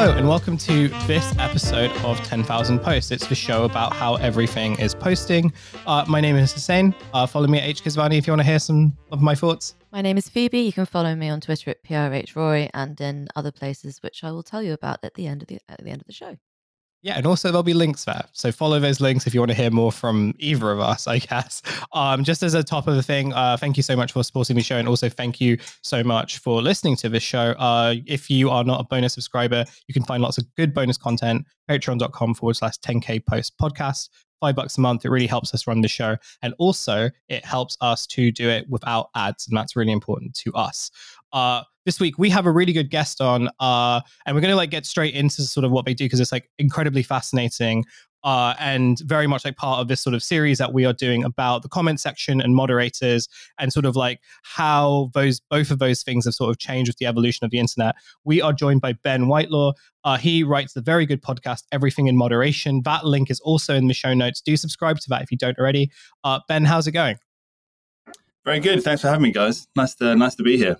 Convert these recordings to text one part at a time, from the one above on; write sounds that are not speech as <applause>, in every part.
Hello, and welcome to this episode of 10,000 Posts. It's the show about how everything is posting. Uh, my name is Hussein. Uh, follow me at H. Kesvani if you want to hear some of my thoughts. My name is Phoebe. You can follow me on Twitter at PRHRoy and in other places, which I will tell you about at the end of the at the end of the show. Yeah, and also there'll be links there. So follow those links if you want to hear more from either of us, I guess. Um, just as a top of the thing, uh, thank you so much for supporting the show. And also thank you so much for listening to this show. Uh, if you are not a bonus subscriber, you can find lots of good bonus content, patreon.com forward slash 10k post podcast. Five bucks a month. It really helps us run the show. And also it helps us to do it without ads. And that's really important to us. Uh, this week we have a really good guest on uh, and we're going to like get straight into sort of what they do because it's like incredibly fascinating uh, and very much like part of this sort of series that we are doing about the comment section and moderators and sort of like how those both of those things have sort of changed with the evolution of the internet. We are joined by Ben Whitelaw. Uh, he writes the very good podcast Everything in Moderation. That link is also in the show notes. Do subscribe to that if you don't already. Uh, ben, how's it going? Very good. Thanks for having me, guys. Nice to nice to be here.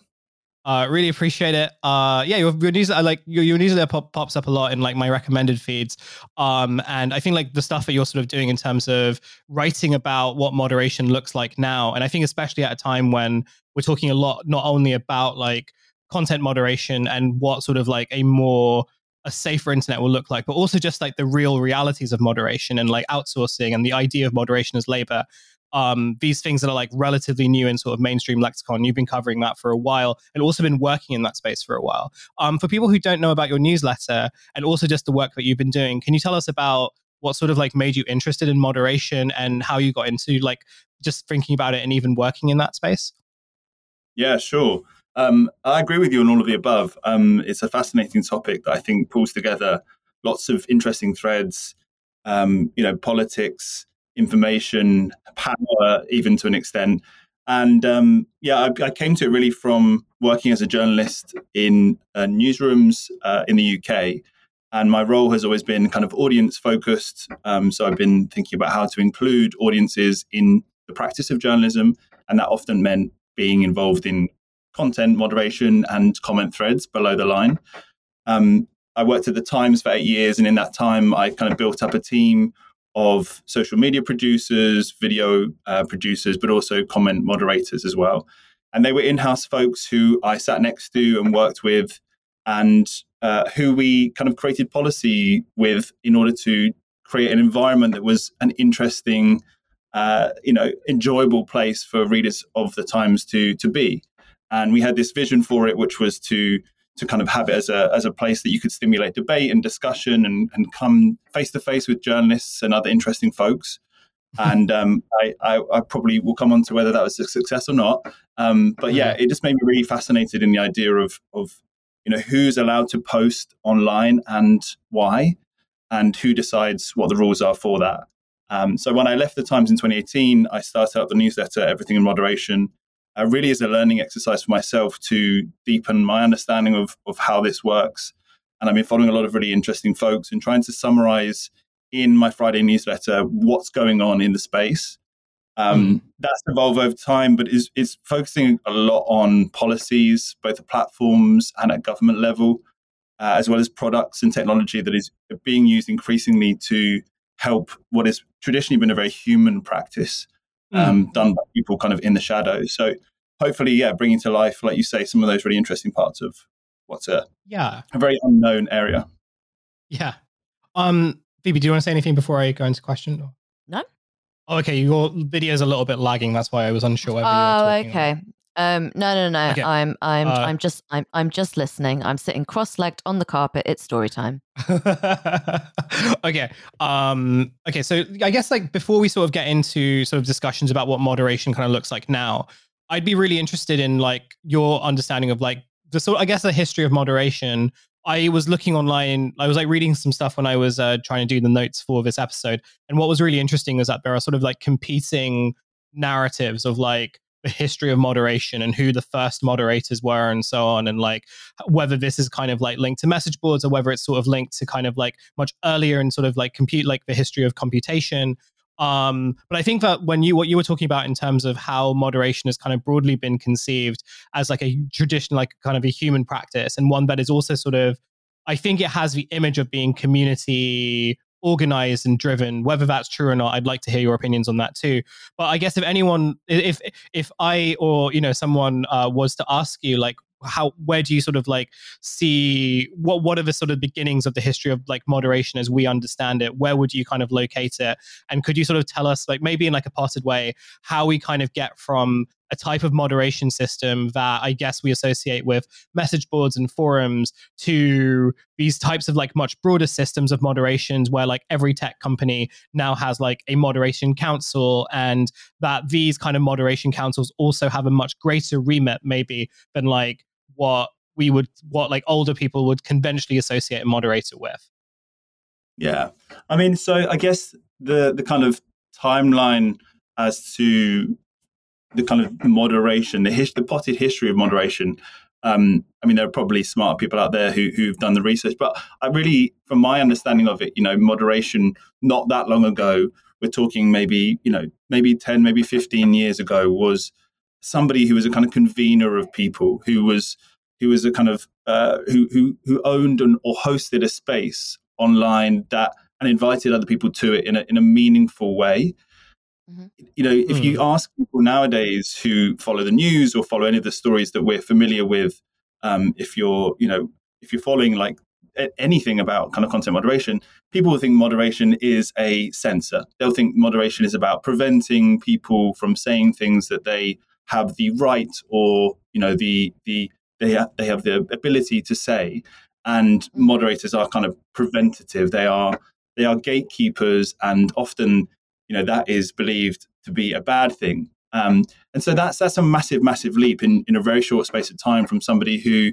Uh, really appreciate it. Uh, yeah, your, your news, like your, your newsletter pop, pops up a lot in like my recommended feeds. Um, and I think like the stuff that you're sort of doing in terms of writing about what moderation looks like now. And I think especially at a time when we're talking a lot, not only about like content moderation and what sort of like a more a safer internet will look like, but also just like the real realities of moderation and like outsourcing and the idea of moderation as labor um, these things that are like relatively new in sort of mainstream lexicon. You've been covering that for a while and also been working in that space for a while. Um, for people who don't know about your newsletter and also just the work that you've been doing, can you tell us about what sort of like made you interested in moderation and how you got into like just thinking about it and even working in that space? Yeah, sure. Um, I agree with you on all of the above. Um, it's a fascinating topic that I think pulls together lots of interesting threads. Um, you know, politics, information, power, even to an extent. And um, yeah, I, I, came to it really from working as a journalist in uh, newsrooms uh, in the UK. And my role has always been kind of audience focused. Um, so I've been thinking about how to include audiences in the practice of journalism. And that often meant being involved in content moderation and comment threads below the line. Um, I worked at the Times for eight years. And in that time, I kind of built up a team of social media producers, video uh, producers, but also comment moderators as well. And they were in house folks who I sat next to and worked with, and uh, who we kind of created policy with in order to create an environment that was an interesting, uh, you know, enjoyable place for readers of the Times to to be. And we had this vision for it, which was to to kind of have it as a as a place that you could stimulate debate and discussion and, and come face to face with journalists and other interesting folks. and um, I, I, I, probably will come on to whether that was a success or not. Um, but yeah, mm-hmm. it just made me really fascinated in the idea of of you know who's allowed to post online and why, and who decides what the rules are for that. Um, so when I left the Times in 2018, I started up the newsletter Everything in Moderation, uh, really is a learning exercise for myself to deepen my understanding of, of how this works. And I've been following a lot of really interesting folks and trying to summarize in my Friday newsletter what's going on in the space. Um, mm. That's evolved over time, but is is focusing a lot on policies, both at platforms and at government level, uh, as well as products and technology that is being used increasingly to help what has traditionally been a very human practice um, mm. done by people kind of in the shadows. So hopefully, yeah, bringing to life, like you say, some of those really interesting parts of what's a yeah a very unknown area. Yeah. Um, Phoebe, do you want to say anything before I go into question? No. Oh, okay. Your video is a little bit lagging. That's why I was unsure whether. Oh, okay. About. Um, no, no, no. Okay. I'm, I'm, uh, I'm just, I'm, I'm just listening. I'm sitting cross-legged on the carpet. It's story time. <laughs> okay. Um. Okay. So I guess like before we sort of get into sort of discussions about what moderation kind of looks like now, I'd be really interested in like your understanding of like the sort, I guess, the history of moderation. I was looking online. I was like reading some stuff when I was uh, trying to do the notes for this episode, and what was really interesting is that there are sort of like competing narratives of like history of moderation and who the first moderators were and so on and like whether this is kind of like linked to message boards or whether it's sort of linked to kind of like much earlier and sort of like compute like the history of computation. Um, but I think that when you what you were talking about in terms of how moderation has kind of broadly been conceived as like a tradition, like kind of a human practice, and one that is also sort of I think it has the image of being community organized and driven. Whether that's true or not i'd like to hear your opinions on that too. But i guess if anyone if if i or you know someone uh, was to ask you like how where do you sort of like see what what are the sort of beginnings of the history of like moderation as we understand it? Where would you kind of locate it? And could you sort of tell us like maybe in like a parted way how we kind of get from a type of moderation system that I guess we associate with message boards and forums to these types of like much broader systems of moderations where like every tech company now has like a moderation council and that these kind of moderation councils also have a much greater remit maybe than like what we would what like older people would conventionally associate a moderator with. Yeah. I mean so i guess the the kind of timeline as to the kind of moderation, the, his, the potted history of moderation. Um, I mean, there are probably smart people out there who, who've done the research, but I really, from my understanding of it, you know, moderation not that long ago, we're talking maybe, you know, maybe 10, maybe 15 years ago, was somebody who was a kind of convener of people, who was who was a kind of uh, who who who owned and, or hosted a space online that and invited other people to it in a in a meaningful way. Mm-hmm. You know, if mm. you ask people nowadays who follow the news or follow any of the stories that we're familiar with, um, if you're, you know, if you're following like anything about kind of content moderation, people will think moderation is a censor. They'll think moderation is about preventing people from saying things that they have the right or you know the the they ha- they have the ability to say. And mm. moderators are kind of preventative. They are they are gatekeepers, and often you know that is believed to be a bad thing. Um, and so that's that's a massive, massive leap in, in a very short space of time from somebody who,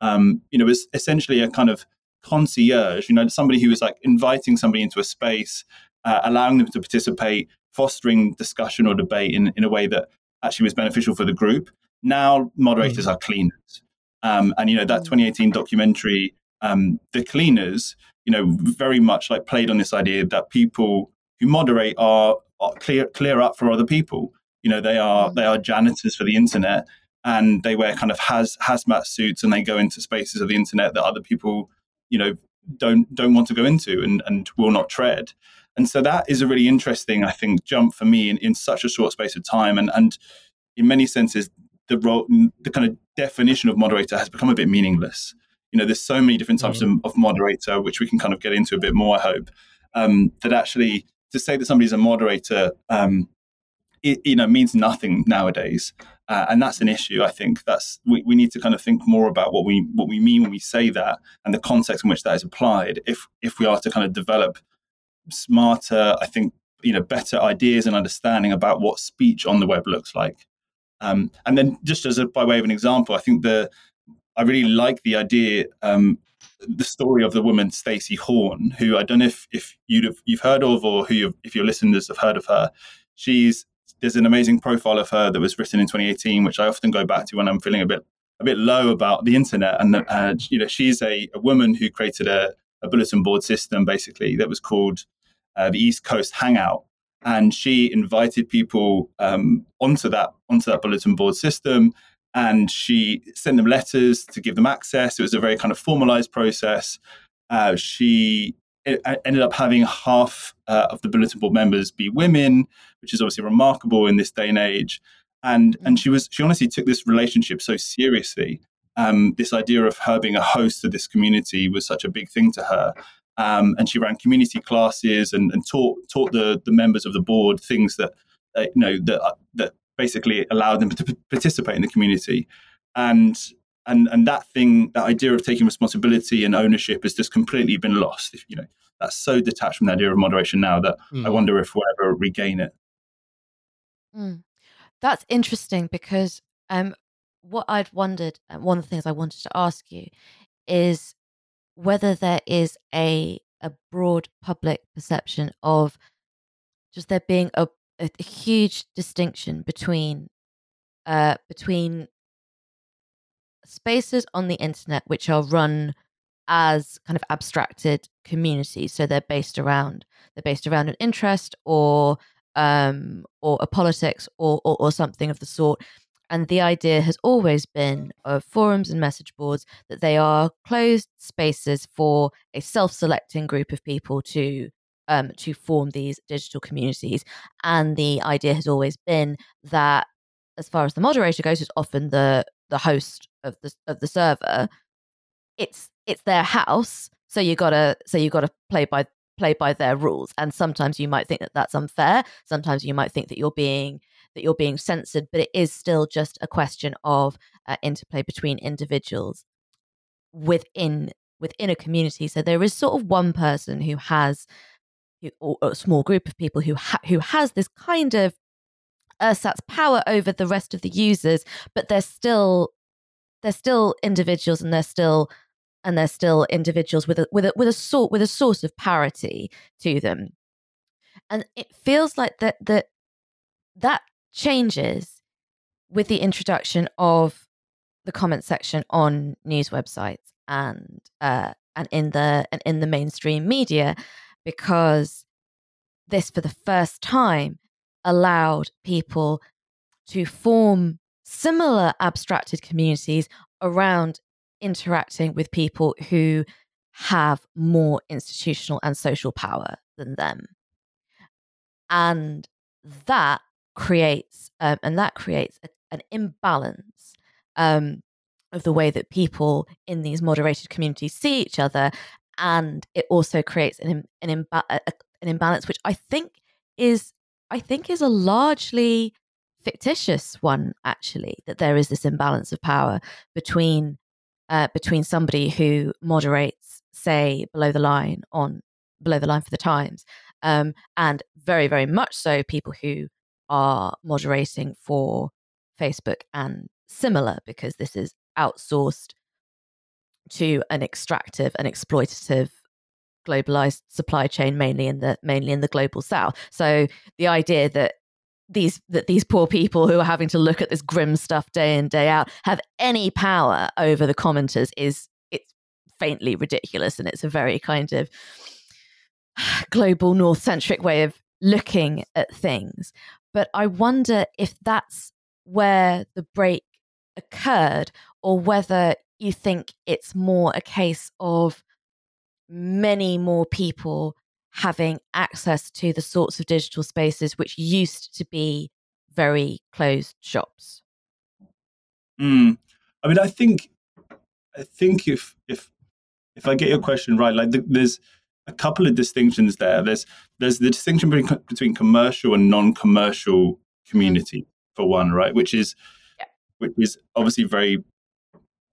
um, you know, is essentially a kind of concierge. You know, somebody who is like inviting somebody into a space, uh, allowing them to participate, fostering discussion or debate in, in a way that actually was beneficial for the group. Now moderators mm. are cleaners, um, and you know that mm. 2018 documentary, um, the cleaners, you know, very much like played on this idea that people who moderate are, are clear clear up for other people. You know, they are they are janitors for the internet, and they wear kind of haz hazmat suits, and they go into spaces of the internet that other people, you know, don't don't want to go into and, and will not tread. And so that is a really interesting, I think, jump for me in, in such a short space of time. And and in many senses, the role, the kind of definition of moderator has become a bit meaningless. You know, there's so many different types mm. of, of, moderator, which we can kind of get into a bit more, I hope, um, that actually to say that somebody's a moderator, um, it, you know, means nothing nowadays, uh, and that's an issue. I think that's we, we need to kind of think more about what we what we mean when we say that and the context in which that is applied. If if we are to kind of develop smarter, I think you know, better ideas and understanding about what speech on the web looks like. Um, and then, just as a, by way of an example, I think the I really like the idea um, the story of the woman Stacy Horn, who I don't know if, if you'd have, you've heard of or who if your listeners have heard of her. She's there's an amazing profile of her that was written in 2018, which I often go back to when I'm feeling a bit a bit low about the internet. And uh, you know, she's a, a, woman who created a, a, bulletin board system basically that was called uh, the East Coast Hangout, and she invited people um, onto that onto that bulletin board system and she sent them letters to give them access. It was a very kind of formalized process. Uh, she ended up having half uh, of the bulletin board members be women, which is obviously remarkable in this day and age. And and she was she honestly took this relationship so seriously. Um, this idea of her being a host of this community was such a big thing to her. Um, and she ran community classes and, and, taught taught the the members of the board things that uh, you know that uh, that basically allowed them to participate in the community. And and and that thing, that idea of taking responsibility and ownership has just completely been lost. If, you know, that's so detached from the idea of moderation now that mm. I wonder if we'll ever regain it. Mm. That's interesting because um, what I'd wondered, one of the things I wanted to ask you is whether there is a a broad public perception of just there being a a, a huge distinction between uh, between spaces on the internet which are run as kind of abstracted communities. So they're based around they're based around an interest or um or a politics or, or, or something of the sort. And the idea has always been of forums and message boards that they are closed spaces for a self-selecting group of people to um, to form these digital communities. And the idea has always been that, as far as the moderator goes, is often the the host of the of the server. It's it's their house, so you gotta so you gotta play by play by their rules. And sometimes you might think that that's unfair. Sometimes you might think that you're being that you're being censored, but it is still just a question of uh, interplay between individuals within within a community. So there is sort of one person who has or a small group of people who ha- who has this kind of ersatz power over the rest of the users, but they're still they're still individuals and they're still and they're still individuals with a with a with a sort with a source of parity to them. And it feels like that that that changes with the introduction of the comment section on news websites and uh, and in the and in the mainstream media because this for the first time allowed people to form similar abstracted communities around interacting with people who have more institutional and social power than them. And that creates, um, and that creates a, an imbalance um, of the way that people in these moderated communities see each other, and it also creates an an, imba- an imbalance, which I think is I think is a largely fictitious one. Actually, that there is this imbalance of power between uh, between somebody who moderates, say, below the line on below the line for the Times, um, and very, very much so people who are moderating for Facebook and similar, because this is outsourced to an extractive and exploitative globalized supply chain mainly in the mainly in the global south. So the idea that these that these poor people who are having to look at this grim stuff day in day out have any power over the commenters is it's faintly ridiculous and it's a very kind of <sighs> global north centric way of looking at things. But i wonder if that's where the break occurred or whether you think it's more a case of many more people having access to the sorts of digital spaces which used to be very closed shops? Mm. I mean, I think, I think if if if I get your question right, like the, there's a couple of distinctions there. There's there's the distinction between, between commercial and non-commercial mm-hmm. community mm. for one, right? Which is yeah. which is obviously very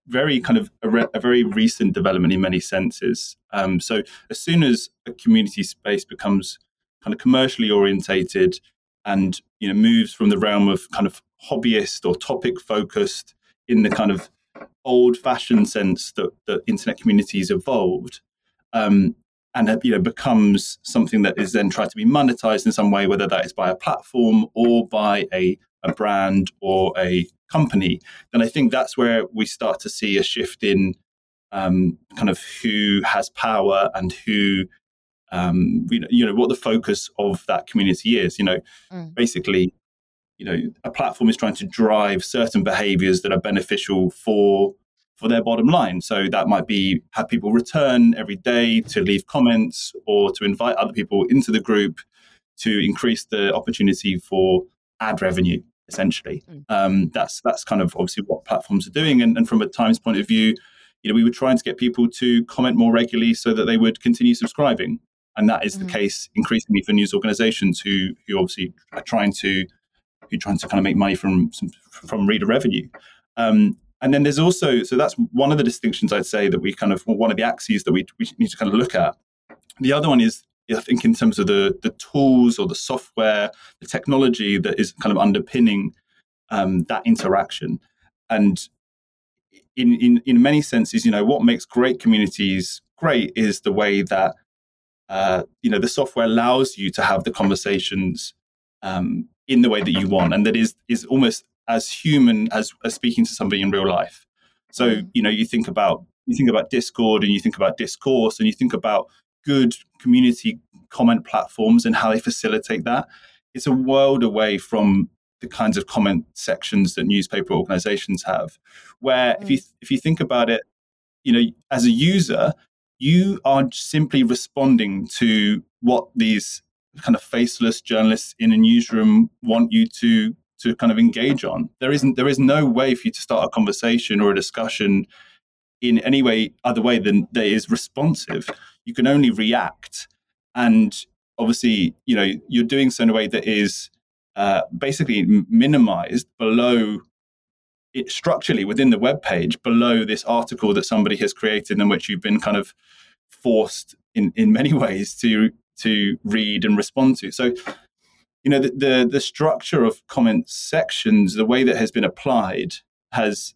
very kind of a, re- a, very recent development in many senses. Um, so as soon as a community space becomes kind of commercially orientated and you know moves from the realm of kind of hobbyist or topic focused in the kind of old fashioned sense that the internet communities evolved um, and you know becomes something that is then tried to be monetized in some way whether that is by a platform or by a, a brand or a company, then I think that's where we start to see a shift in um, kind of who has power and who, um, you, know, you know, what the focus of that community is. You know, mm. basically, you know, a platform is trying to drive certain behaviors that are beneficial for for their bottom line. So that might be have people return every day to leave comments or to invite other people into the group to increase the opportunity for ad revenue essentially. Mm. Um, that's that's kind of obviously what platforms are doing. And, and, from a Times point of view, you know, we were trying to get people to comment more regularly so that they would continue subscribing. And that is mm. the case increasingly for news organizations who who obviously are trying to who are trying to kind of make money from from reader revenue. Um, and then there's also so that's one of the distinctions I'd say that we kind of one of the axes that we, we need to kind of look at. The other one is I think in terms of the the tools or the software, the technology that is kind of underpinning um, that interaction, and in, in in many senses, you know, what makes great communities great is the way that uh, you know the software allows you to have the conversations um, in the way that you want, and that is is almost as human as, as speaking to somebody in real life. So mm. you know, you think about you think about Discord and you think about discourse and you think about good community comment platforms and how they facilitate that. It's a world away from the kinds of comment sections that newspaper organizations have, where mm. if you mm. if you think about it, you know, as a user, you are simply responding to what these kind of faceless journalists in a newsroom want you to to kind of engage on. There isn't there is no way for you to start a conversation or a discussion in any way other way than that is responsive. You can only react, and obviously, you know, you're doing so in a way that is uh, basically minimized below it structurally within the web page below this article that somebody has created in which you've been kind of forced in in many <laughs> ways to to read and respond to. So, you know, the, the, the structure of comment sections, the way that has been applied, has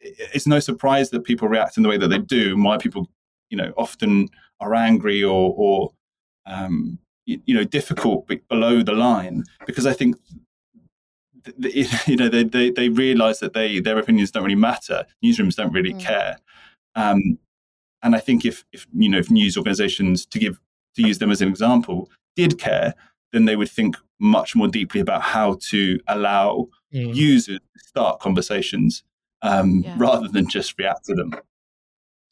it's no surprise that people react in the way that they do. Why people, you know, often are angry or or um, you, you, know difficult below the line because I think <laughs> you know they they, they realize that they their opinions don't really matter. Newsrooms don't really mm. care. Um, and I think if, if you know if news organizations to give to use them as an example, did care, then they would think much more deeply about how to allow mm. users to start conversations um, yeah. rather than just react to them.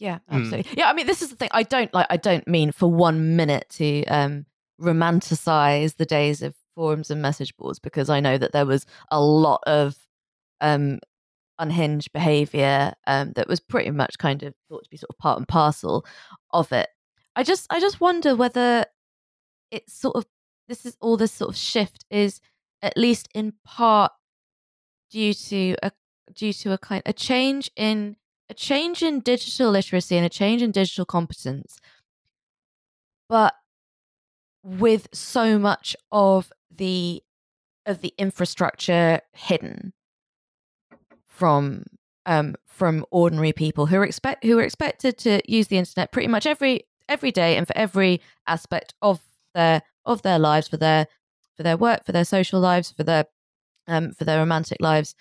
Yeah, hmm. absolutely. Mm. Yeah, I mean, this is the thing. I don't like. I don't mean for one minute to um, romanticize the days of forums and message boards because I know that there was a lot of um, unhinged behavior um, that was pretty much kind of thought to be sort of part and parcel of it. I just I just wonder whether it's sort of this is all this sort of shift is at least in part due to a due to a kind a change in a change in digital literacy and a change in digital competence but with so much of the of the infrastructure hidden from um, from ordinary people who are expect who are expected to use the internet pretty much every every day and for every aspect of their of their lives for their for their work for their social lives for their um for their romantic lives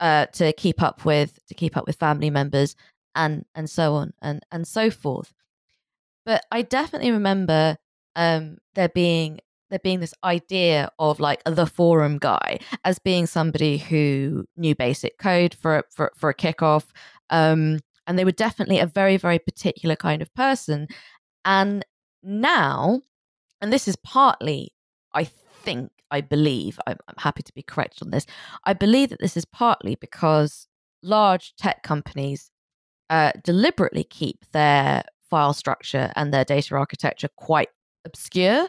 uh to keep up with to keep up with family members and and so on and and so forth. But i definitely remember um there being there being this idea of like the forum guy as being somebody who knew basic code for for for a kickoff um and they were definitely a very very particular kind of person. And now and this is partly i think i believe I'm, I'm, happy to be corrected on this i believe that this is partly because large tech companies uh, deliberately keep their file structure and their data architecture quite obscure.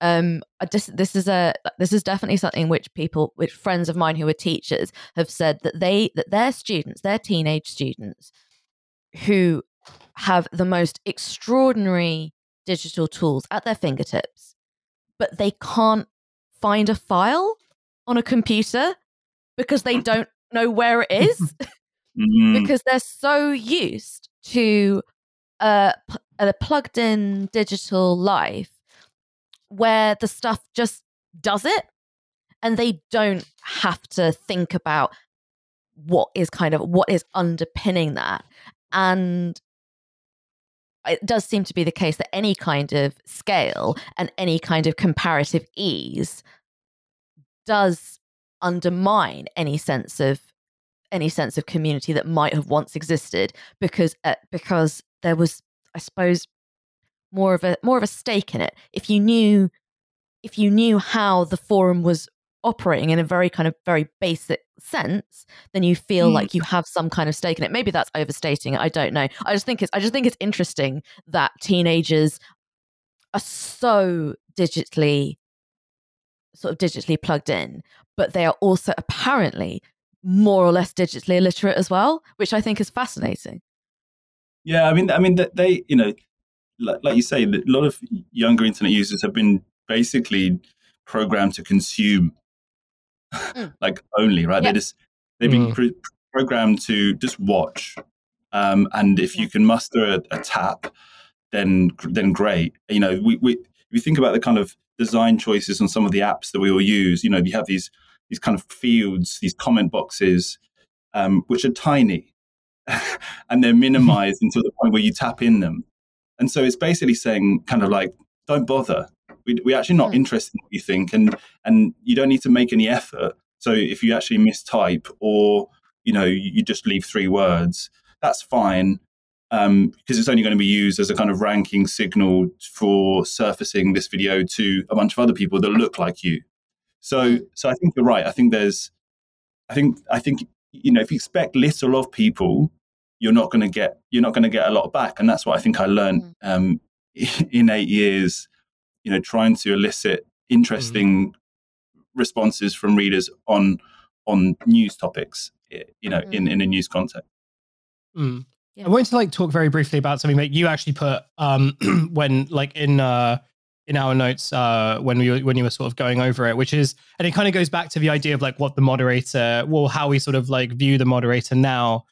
Um just, this is a this is definitely something which people which friends of mine who are teachers have said that they that their students their teenage students who have the most extraordinary digital tools at their fingertips, but they can't find a file on a computer because they <laughs> don't know where it is <laughs> <laughs> mm-hmm. because they're so used to a, a plugged in digital life where the stuff just does it and they don't have to think about what is kind of what is underpinning that and it does seem to be the case that any kind of scale and any kind of comparative ease does undermine any sense of any sense of community that might have once existed because uh, because there was i suppose more of a more of a stake in it. If you knew if you knew how the forum was operating in a very kind of very basic sense, then you feel mm. like you have some kind of stake in it. Maybe that's overstating it. I don't know. I just think it's I just think it's interesting that teenagers are so digitally sort of digitally plugged in, but they are also apparently more or less digitally illiterate as well, which I think is fascinating. Yeah, I mean, I mean, they, you know, like, like you say, a lot of younger internet users have been basically programmed to consume mm. <laughs> like only right. They just they've been mm. pre- programmed to just watch, um, and if you can muster a, a, tap, then then great. You know, we we we think about the kind of design choices on some of the apps that we all use. You know, you have these these kind of fields, these comment boxes, um, which are tiny, <laughs> and they're <laughs> minimized until the point where you tap in them. And so it's basically saying, kind of like, don't bother we, we're actually not mm. interested in what you think and and you don't need to make any effort So if you actually mistype or you know you, just leave three words, that's fine um, because it's only going to be used as a kind of ranking signal for surfacing this video to a bunch of other people that look like you. So, so I think you're right. I think there's, I think, I think you know, if you expect little of people, you're not going to get you're not going to get a lot back, and that's what I think I learned mm. um, <laughs> in eight years. You know, trying to elicit interesting mm. responses from readers on on news topics. You know, mm. in in a news context. Mm. Yeah. I wanted to like talk very briefly about something that you actually put um, <clears throat> when like in uh, in our notes uh, when we were, when you were sort of going over it, which is and it kind of goes back to the idea of like what the moderator, well, how we sort of like view the moderator now.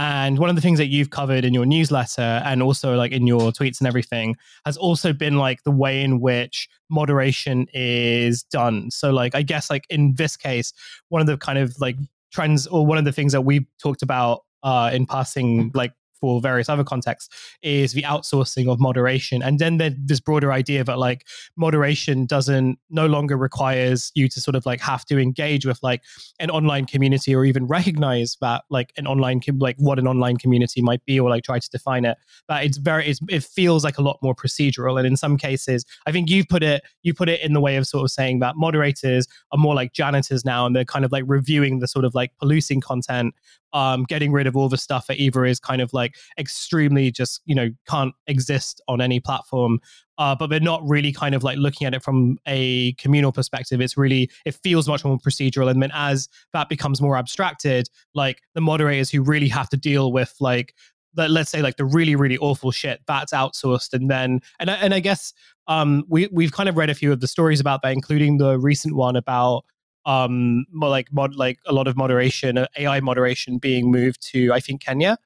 And one of the things that you've covered in your newsletter and also like in your tweets and everything has also been like the way in which moderation is done. So like I guess like in this case, one of the kind of like trends or one of the things that we've talked about uh, in passing like for various other contexts is the outsourcing of moderation. And then there's this broader idea that like moderation doesn't no longer requires you to sort of like have to engage with like an online community or even <laughs> recognize that like an online like what an online community might be or like try to define it. But it's very it's, it feels like a lot more procedural. And in some cases i think you've put it you put it in the way of sort of saying that moderators are more like janitors now and they're kind of like reviewing the sort of like policing content um, getting rid of all the stuff that either is kind of like extremely just you know can't exist on any platform uh, but they're not really kind of like looking at it from a communal perspective. It's really it feels much more procedural and then as that becomes more abstracted like the moderators who really have to deal with like let's say like the really really awful shit that's outsourced and then and I, and I guess um we we've kind of read a few of the stories about that including the recent one about um like mod like a lot of moderation uh, ai moderation being moved to i think kenya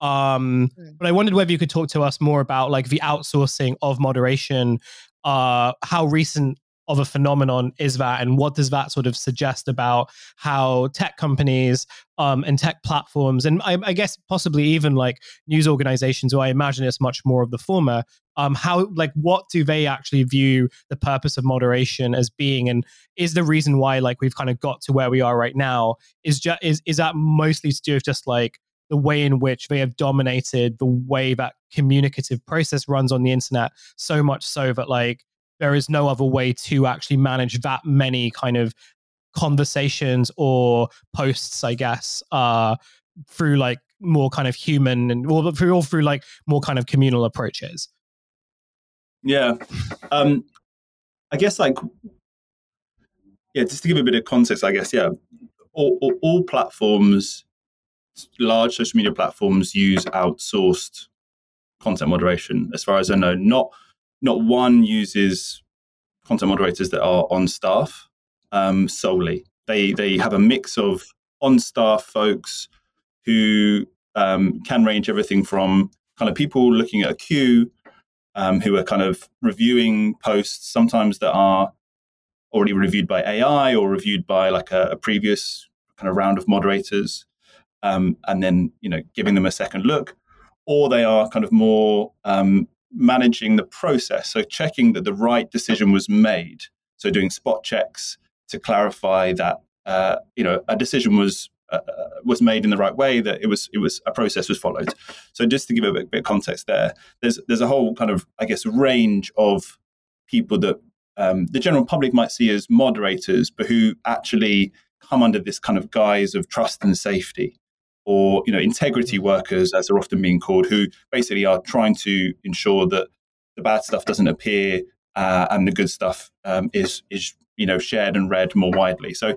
um mm. but i wondered whether you could talk to us more about like the outsourcing of moderation uh how recent of a phenomenon is that and what does that sort of suggest about how tech companies um, and tech platforms and I, I, guess possibly even like news organizations or i imagine it's much more of the former um, how like what do they actually view the purpose of moderation as being? And is the reason why like we've kind of got to where we are right now is just is, is that mostly to do with just like the way in which they have dominated the way that communicative process runs on the internet so much so that like there is no other way to actually manage that many kind of conversations or posts, I guess, uh, through like more kind of human and or through all through like more kind of communal approaches. Yeah, um, I guess like yeah, just to give a bit of context, I guess yeah, all, all, all platforms, large social media platforms use outsourced content moderation. As far as I know, not not one uses content moderators that are on staff um, solely. They they have a mix of on staff folks who um, can range everything from kind of people looking at a queue um, who are kind of reviewing posts sometimes that are already reviewed by AI or reviewed by like a, a previous kind of round of moderators, um, and then you know giving them a second look, or they are kind of more um, managing the process. So checking that the right decision was made. So doing spot checks to clarify that uh, you know a decision was uh, uh, was made in the right way, that it was it was a process was followed. So just to give a bit, bit, of context there, there's there's a whole kind of I guess range of people that um, the general public might see as moderators, but who actually come under this kind of guise of trust and safety or you know integrity workers as they're often being called who basically are trying to ensure that the bad stuff doesn't appear uh, and the good stuff um, is is you know shared and read more widely. So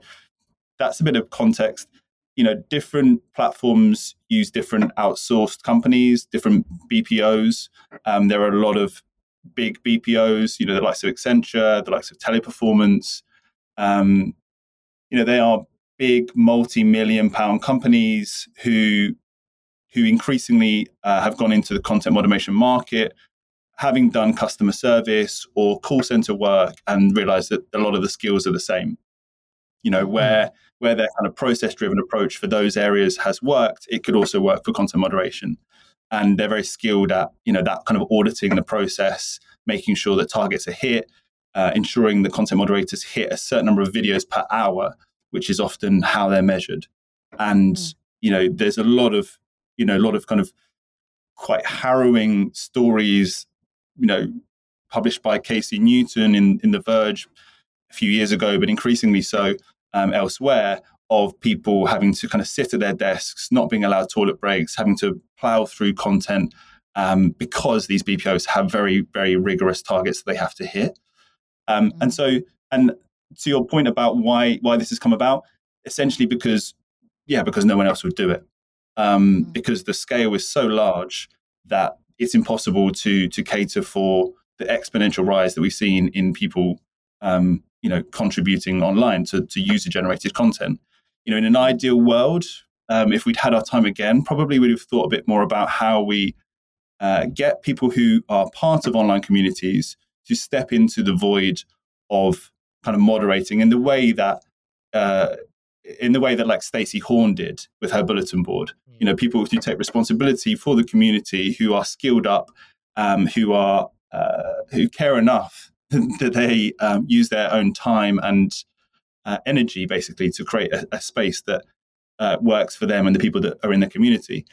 that's a bit of context. You know different platforms use different outsourced companies different bpos um, there are a lot of big bpos you know the likes of accenture the likes of teleperformance. Um, you know they are big multi-million pound companies who who increasingly uh, have gone into the content moderation market having done customer service or call center work and realized that a lot of the skills are the same. You know where mm. where their kind of process driven approach for those areas has worked it could also work for content moderation. And they're very skilled at you know that kind of auditing the process making sure that targets are hit uh, ensuring the content moderators hit a certain number of videos per hour which is often how they're measured. And mm. you know, there's a lot of you know a lot of kind of quite harrowing stories, you know, published by Casey Newton in in The Verge a few years ago, but increasingly so um, elsewhere, of people having to kind of sit at their desks, not being allowed toilet breaks, having to plow through content um, because these BPOs have very, very rigorous targets that they have to hit. Um, mm-hmm. And so, and to your point about why why this has come about, essentially because, yeah, because no one else would do it, um, mm-hmm. because the scale is so large that it's impossible to to cater for the exponential rise that we've seen in people, um, you know, contributing online to, to user generated content you know, in an ideal world, um, if we'd had our time again, probably we'd have thought a bit more about how we uh, get people who are part of online communities to step into the void of kind of moderating in the way that uh, in the way that like Stacy Horn did with her bulletin board. You know, people who take responsibility for the community, who are skilled up, um, who are uh, who care enough <laughs> that they um, use their own time and uh, energy basically to create a, a space that uh, works for them and the people that are in the community.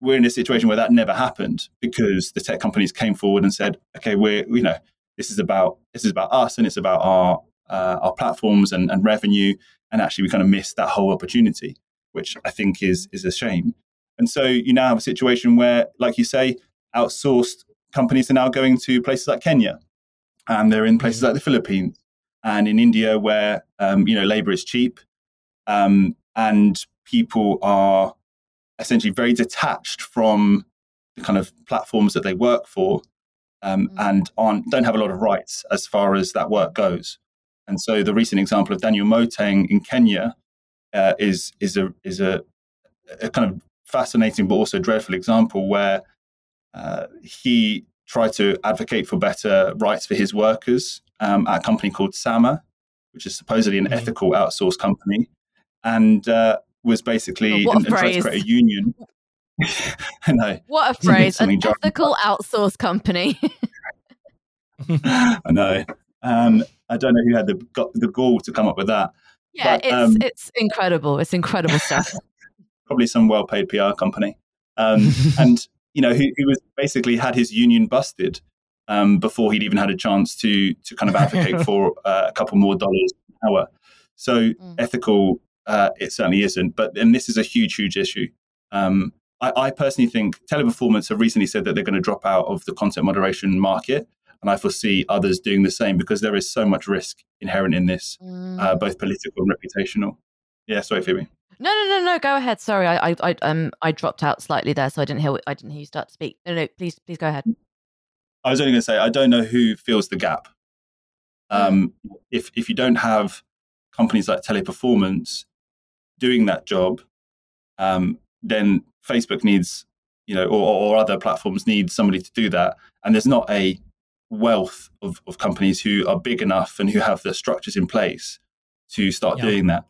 We're in a situation where that never happened because the tech companies came forward and said, "Okay, we're you know this is about this is about us and it's about our uh, our platforms and, and revenue." And actually, we kind of missed that whole opportunity, which I think is is a shame. And so you now have a situation where, like you say, outsourced companies are now going to places like Kenya, and they're in places mm-hmm. like the Philippines, and in India, where um, you know labor is cheap, um, and people are essentially very detached from the kind of platforms that they work for, um, mm. and on don't have a lot of rights as far as that work goes. And so, the recent example of Daniel Motaung in Kenya uh, is is a is a, a kind of fascinating but also dreadful example where uh, he tried to advocate for better rights for his workers um, at a company called Sama, which is supposedly an mm-hmm. ethical outsourced company, and uh, was basically oh, and, and tried to create a union. <laughs> I know. What a <laughs> phrase! An ethical outsourced company. <laughs> I know. Um, I don't know who had the got the gall to come up with that. Yeah, but, it's um, it's incredible. It's incredible stuff. <laughs> probably some well-paid PR company, um, <laughs> and you know who, who was basically had his union busted um, before he'd even had a chance to to kind of advocate <laughs> for uh, a couple more dollars an hour. So mm. ethical, uh, it certainly isn't. But and this is a huge, huge issue. Um, I, I, personally think Teleperformance have recently said that they're going to drop out of the content moderation market, and I foresee others doing the same because there is so much risk inherent in this, mm. uh, both political and reputational. Yeah, sorry, Phoebe. No, no, no, no. Go ahead. Sorry, I, I, I, um, I dropped out slightly there, so I didn't hear. I didn't hear you start to speak. No, no, please, please go ahead. I was only going to say I don't know who fills the gap. Um, if if you don't have companies like Teleperformance doing that job, um, then Facebook needs you know, or, or other platforms need somebody to do that, and there's not a wealth of, of companies who are big enough and who have the structures in place to start yeah. doing that.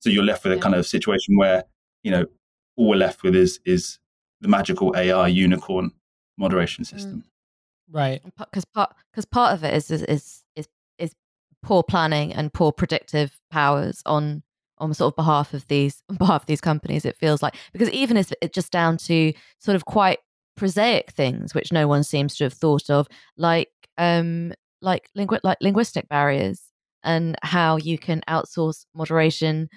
So you're left with a yeah. kind of situation where you know all we're left with is is the magical AI unicorn moderation mm. system. Right. Because part because part of it is is is is is poor planning and poor predictive powers on on sort of behalf of these <laughs> on behalf of these companies. It feels like because even if it's just down to sort of quite prosaic things which no one seems to have thought of, like um like lingu- like linguistic barriers and how you can outsource moderation.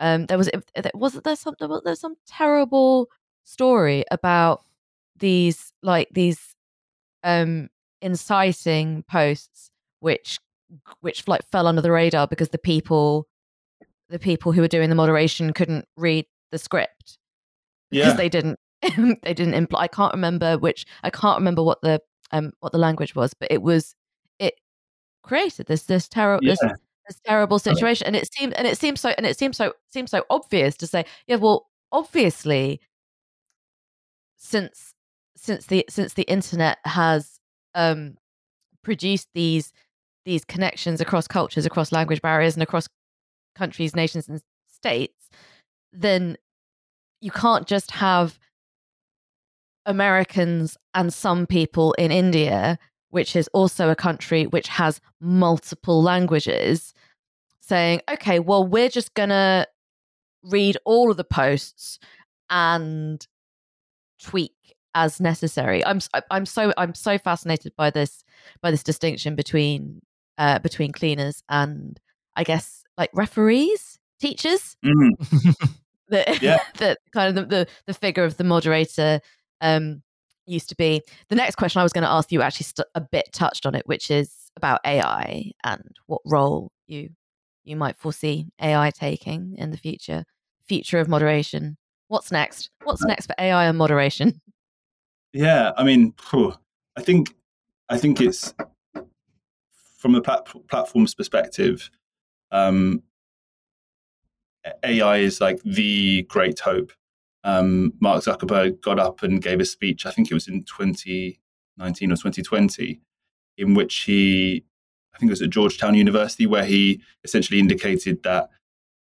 Um, there was was there some there was, there some terrible story about these like these um, inciting posts which which like fell under the radar because the people the people who were doing the moderation couldn't read the script because yeah. they didn't <laughs> they didn't imply I can't remember which I can't remember what the um what the language was but it was it created this this terrible yeah. this, this terrible situation and it seemed and it seems so and it seems so seems so obvious to say yeah well obviously since since the since the internet has um, produced these these connections across cultures, across language barriers, and across countries, nations, and states, then you can't just have Americans and some people in India, which is also a country which has multiple languages, saying, okay, well, we're just going to read all of the posts and tweak as necessary. I'm I'm so I'm so fascinated by this by this distinction between uh between cleaners and I guess like referees, teachers. Mhm. <laughs> The, Yeah. <laughs> the kind of the, the the figure of the moderator um used to be. The next question I was going to ask you actually st- a bit touched on it, which is about AI and what role you you might foresee AI taking in the future. Future of moderation. What's next? What's next for AI and moderation? Yeah, I mean, I think I think it's from the plat- platform's perspective. Um, AI is like the great hope. Um, Mark Zuckerberg got up and gave a speech. I think it was in 2019 or 2020, in which he, I think it was at Georgetown University, where he essentially indicated that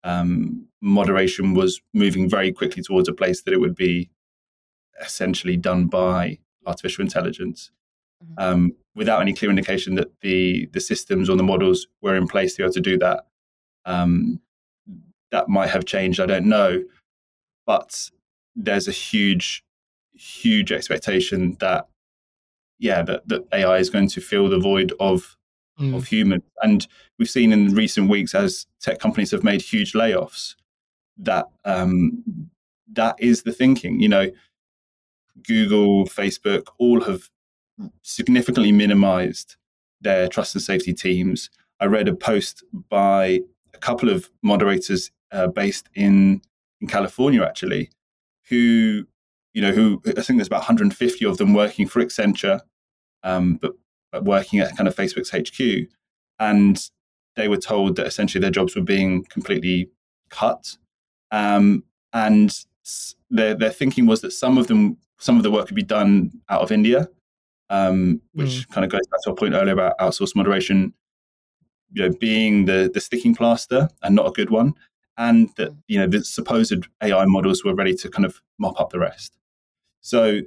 um, moderation was moving very quickly towards a place that it would be essentially done by artificial intelligence Mhm. um, without any clear indication that the the systems or the models were in place to be able to do that. Um, that might have changed. I don't know, but there's a huge, huge expectation that yeah, that, that AI is going to fill the void of Mm. of humans. And we've seen in recent weeks as tech companies have made huge layoffs that um, that is the thinking. You know, Google, Facebook, all have significantly minimized their trust and safety teams. I read a post by a couple of moderators uh, based in in California, actually, who you know who I think there's about 150 of them working for Accenture, um, but, but working at kind of Facebook's HQ, and they were told that essentially their jobs were being completely cut, um, and their their thinking was that some of them some of the work could be done out of India, um, which kind of goes back to our point earlier about outsourced moderation, you know, being the the sticking plaster and not a good one, and that Mm. you know the supposed AI models were ready to kind of mop up the rest. So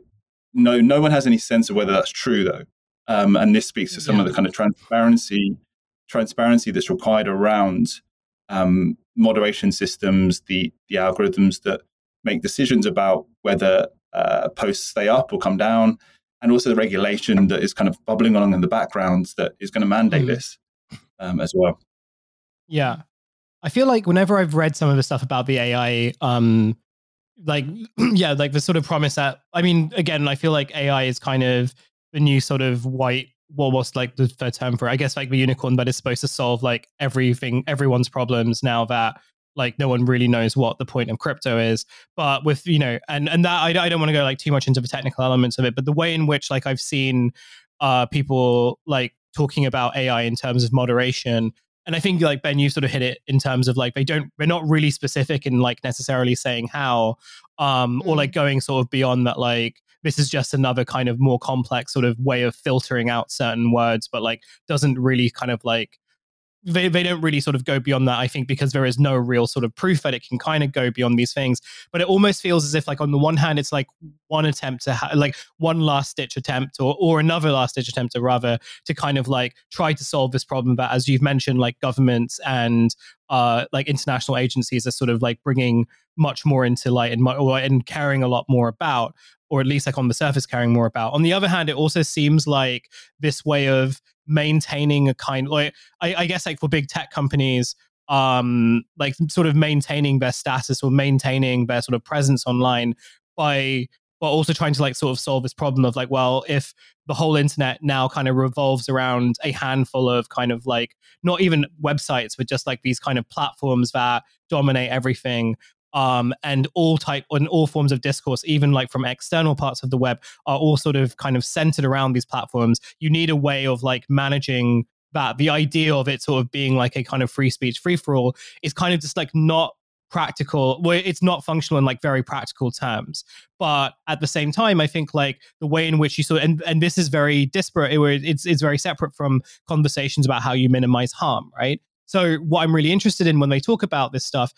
no no one has any sense of whether that's true though, um, and this speaks to some of the kind of transparency transparency that's required around um, moderation systems, the the algorithms that make decisions about whether uh, posts stay up or come down, and also the regulation that is kind of bubbling along in the background that is going to mandate Mhm. this um, as well. Yeah. I feel like whenever I've read some of the stuff about the AI, um, like <clears throat> yeah, like the sort of promise that I mean, again, I feel like AI is kind of the new sort of white what was like the third term for it? I guess like the unicorn, that is supposed to solve like everything, everyone's problems now that like no one really knows what the point of crypto is. But with you know, and and that I, I don't want to go like too much into the technical elements of it, but the way in which like I've seen uh people like talking about AI in terms of moderation and I think like Ben, you sort of hit it in terms of like they don't they're not really specific in like necessarily saying how, um, or Mm. like going sort of beyond that like this is just another kind of more complex sort of way of filtering out certain words, but like doesn't really kind of like they, they don't really sort of go beyond that, I think, because there is no real sort of proof that it can kind of go beyond these things. But it almost feels as if, like, on the one hand, it's like one attempt to, ha- like, one last ditch attempt or, or another last ditch attempt, or rather, to kind of like try to solve this problem that, as you've mentioned, like governments and uh, like international agencies are sort of like bringing much more into light and, or, and caring a lot more about, or at least like on the surface caring more about. On the other hand, it also seems like this way of maintaining a kind like I, I guess like for big tech companies um like sort of maintaining their status or maintaining their sort of presence online by but also trying to like sort of solve this problem of like well if the whole internet now kind of revolves around a handful of kind of like not even websites but just like these kind of platforms that dominate everything um, and all type and all forms of discourse, even like from external parts of the web, are all sort of kind of centered around these platforms. You need a way of like managing that. The idea of it sort of being like a kind of free speech free for all is kind of just like not practical well it's not functional in like very practical terms but at the same time i think like the way in which you sort of, and, and this is very disparate it, it's it's very separate from conversations about how you minimize harm right so what i'm really interested in when they talk about this stuff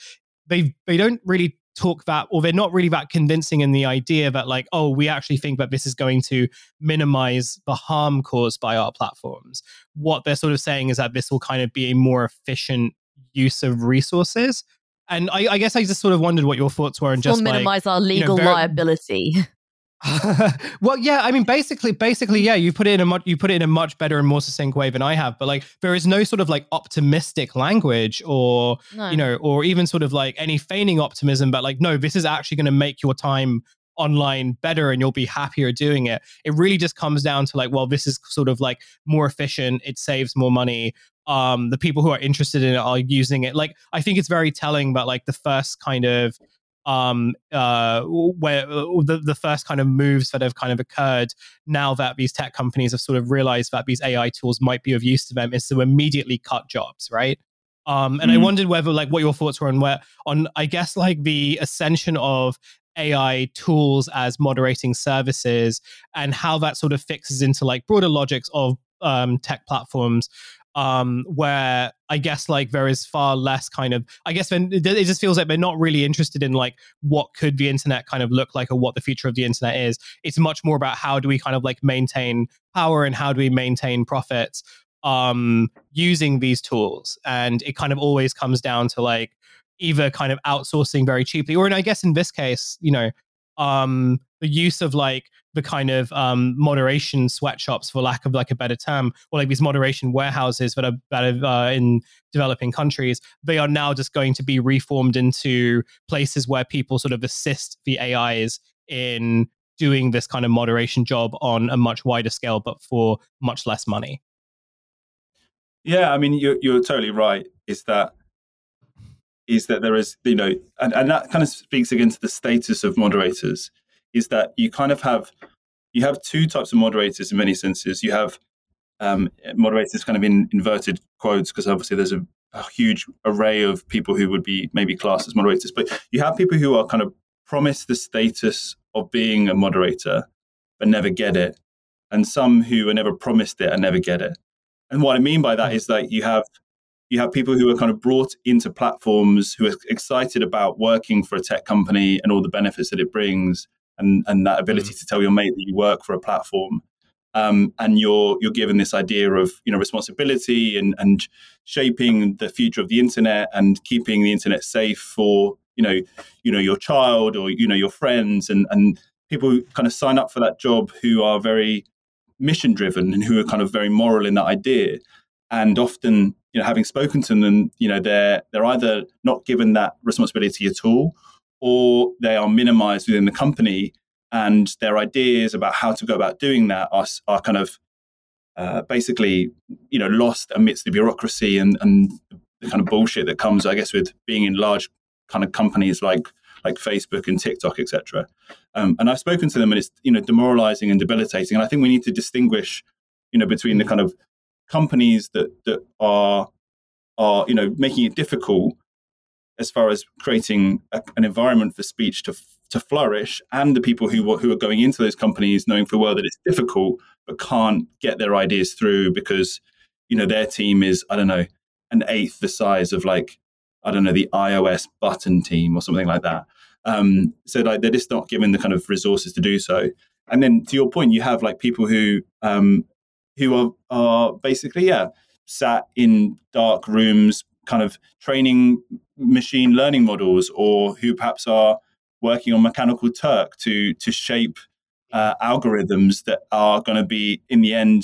they they don't really talk that or they're not really that convincing in the idea that like oh we actually think that this is going to minimize the harm caused by our platforms what they're sort of saying is that this will kind of be a more efficient use of resources. And I, I guess I just sort of wondered what your thoughts were and just we'll minimize like, our legal you know, very- liability. <laughs> <laughs> well, yeah, I mean, basically, basically, yeah, you put it in a much, you put it in a much better and more succinct way than I have. But like, there is no sort of like optimistic language, or No. you know, or even sort of like any feigning optimism. But like, no, this is actually going to make your time online better, and you'll be happier doing it. It really just comes down to like, well, this is sort of like more efficient. It saves more money. Um, the people who are interested in it are using it. Like, I think it's very telling. But like, the first kind of um uh where uh, the, the first kind of moves that have kind of occurred now that these tech companies have sort of realized that these ai tools might be of use to them is to immediately cut jobs right um and i Mhm. wondered whether like what your thoughts were on where on i guess like the ascension of ai tools as moderating services and how that sort of fixes into like broader logics of um tech platforms um where i guess like there is far less kind of i guess then it just feels like they're not really interested in like what could the internet kind of look like or what the future of the internet is. It's much more about how do we kind of like maintain power and how do we maintain profits um using these tools. And it kind of always comes down to like either kind of outsourcing very cheaply or and i guess in this case you know um the use of like the kind of um moderation sweatshops for lack of like a better term or like these moderation warehouses that are that are uh, in developing countries they are now just going to be reformed into places where people sort of assist the ais in doing this kind of moderation job on a much wider scale but for much less money Yeah, I mean, you're, you're totally right. Is that is that there is, you know, and, and that kind of speaks again to the status of moderators. Is that you kind of have you have two types of moderators in many senses. You have um, moderators kind of in inverted quotes because obviously there's a, a huge array of people who would be maybe classed as moderators, but you have people who are kind of promised the status of being a moderator but never get it, and some who are never promised it and never get it. And what I mean by that is that you have you have people who are kind of brought into platforms who are excited about working for a tech company and all the benefits that it brings, and and that ability to tell your mate that you work for a platform. Um, and you're you're given this idea of you know responsibility and and shaping the future of the internet and keeping the internet safe for you know you know your child or you know your friends and and people who kind of sign up for that job who are very mission driven and who are kind of very moral in that idea and often you know having spoken to them you know they're they're either not given that responsibility at all or they are minimized within the company and their ideas about how to go about doing that are, are kind of uh, basically you know lost amidst the bureaucracy and and the kind of bullshit that comes i guess with being in large kind of companies like like facebook and tiktok etc um, and i've spoken to them and it's you know demoralizing and debilitating and i think we need to distinguish you know between the kind of companies that that are are you know making it difficult as far as creating a, an environment for speech to to flourish, and the people who who are going into those companies knowing full well that it's difficult but can't get their ideas through because you know their team is I don't know an eighth the size of like I don't know the iOS button team or something like that. Um, so like they're just not given the kind of resources to do so. And then to your point, you have like people who um, who are are basically yeah sat in dark rooms, kind of training machine learning models, or who perhaps are working on Mechanical Turk to to shape uh, algorithms that are going to be in the end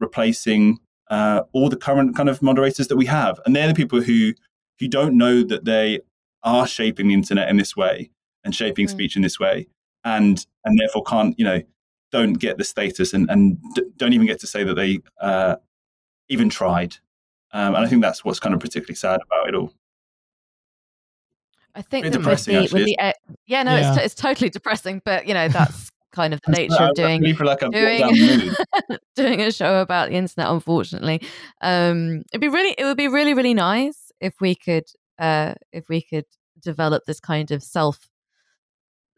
replacing uh, all the current kind of moderators that we have. And they're the people who who don't know that they are shaping the internet in this way and shaping Mm. speech in this way, and and therefore can't you know don't get the status and and d- don't even get to say that they uh, even tried. Um, and I think that's what's kind of particularly sad about it all. I think Bit that with depressing, the, with actually, the uh, yeah, no, Yeah. It's, t- it's totally depressing, but you know that's <laughs> kind of the nature I- I of doing really like I've doing down the mood. <laughs> doing a show about the internet. Unfortunately, um, it'd be really it would be really really nice if we could uh, if we could develop this kind of self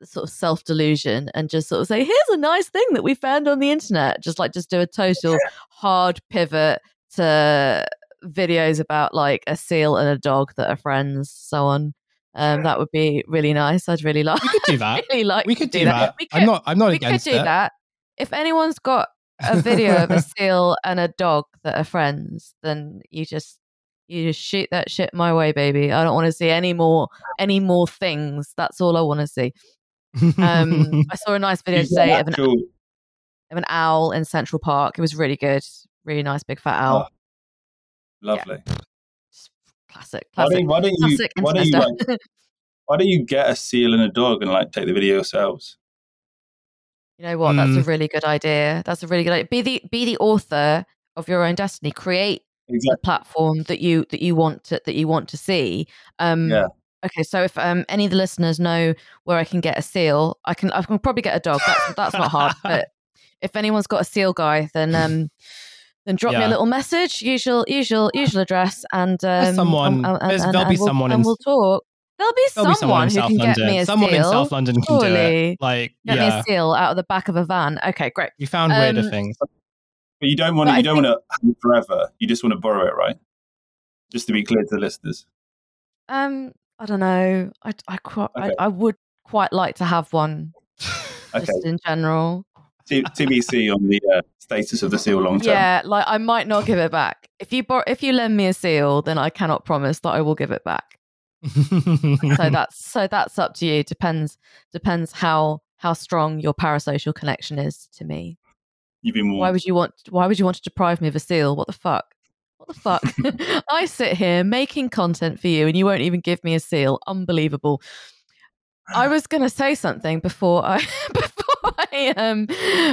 sort of self delusion and just sort of say here's a nice thing that we found on the internet just like just do a total hard pivot to videos about like a seal and a dog that are friends so on um that would be really nice i'd really like <laughs> We could do that. really like we could do that. we I'm not. I'm not we could do it. that if anyone's got a video of a <laughs> seal and a dog that are friends then you just You just shoot that shit my way, baby. I don't want to see any more any more things. That's all I want to see. Um, <laughs> I saw a nice video today of an, of an owl in Central Park. It was really good. Really nice big fat owl. Lovely. Just Classic, Why classic, don't, why don't you why don't you like, <laughs> why don't you get a seal and a dog and like take the video yourselves? You know what? That's a Mm. really good idea. That's a really good idea. Be the be the author of your own destiny. Create the platform that you that you want to that you want to see. Um, Yeah. Okay, so if um, any of the listeners know where I can get a seal, I can I can probably get a dog. That's that's not hard. But <laughs> if anyone's got a seal guy, then um, then drop me a little message. Usual usual usual address, and um, someone- and- and- there's- and- there'll be and we'll- someone and we'll talk. There'll be There'll be someone someone who South can London. get me a someone seal. in South London can do Surely. it. Like, Get me a seal out of the back of a van. Okay, great. you found weirder Um, things. But you don't want But to. I You don't want to have it forever. You just want to borrow it, right? Just to be clear to the listeners. Um, I don't know. I I quite Okay. I, I would quite like to have one <laughs> Okay. just in general. T- TBC on the uh, status of the seal long term. Yeah, like I might not give it back. If you bor- if you lend me a seal, then I cannot promise that I will give it back. <laughs> So that's so that's up to you. Depends depends how how strong your parasocial connection is to me. You've been Why would you want why would you want to deprive me of a seal? What the fuck? What the fuck? <laughs> <laughs> I sit here making content for you and you won't even give me a seal. Unbelievable. I <sighs> was going to say something before I before <laughs> I um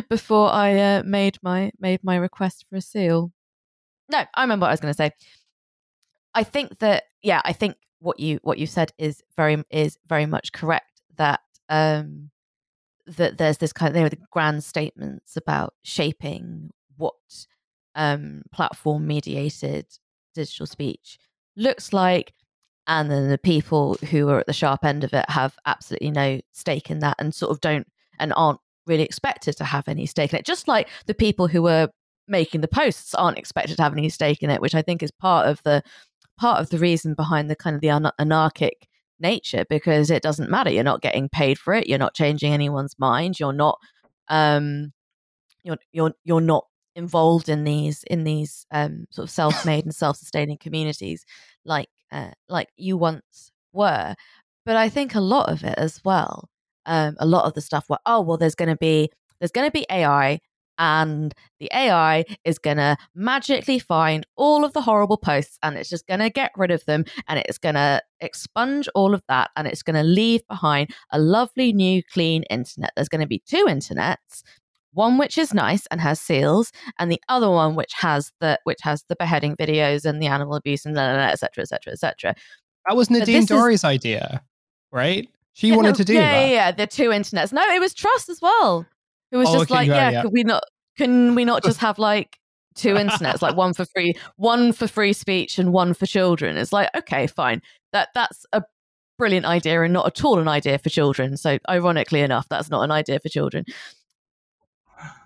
before I uh, made my made my request for a seal. No, I remember what I was going to say. I think that yeah, I think what you what you said is very is very much correct that um that there's this kind of the grand statements about shaping what um platform mediated digital speech looks like and then the people who are at the sharp end of it have absolutely no stake in that and sort of don't and aren't really expected to have any stake in it just like the people who were making the posts aren't expected to have any stake in it which i think is part of the part of the reason behind the kind of the anarchic nature because it doesn't matter. You're not getting paid for it. You're not changing anyone's mind. You're not um you're you're you're not involved in these in these um sort of self-made and self-sustaining communities like uh, like you once were. But i think a lot of it as well um a lot of the stuff where oh well there's going to be there's going to be ai and the AI is going to magically find all of the horrible posts and it's just going to get rid of them and it's going to expunge all of that and it's going to leave behind a lovely new clean internet. There's going to be two internets, one which is nice and has seals and the other one which has the which has the beheading videos and the animal abuse and etc etc etc. that was Nadine this is- idea, right? She Yeah, wanted no, to do yeah, that. Yeah, yeah, the two internets. No, it was trust as well. It was Oh, just okay, like, yeah, yeah. could we not? Can we not just have like two <laughs> internets, like one for free, one for free speech, and one for children? It's like, okay, fine. That that's a brilliant idea and not at all an idea for children. So, ironically enough, that's not an idea for children.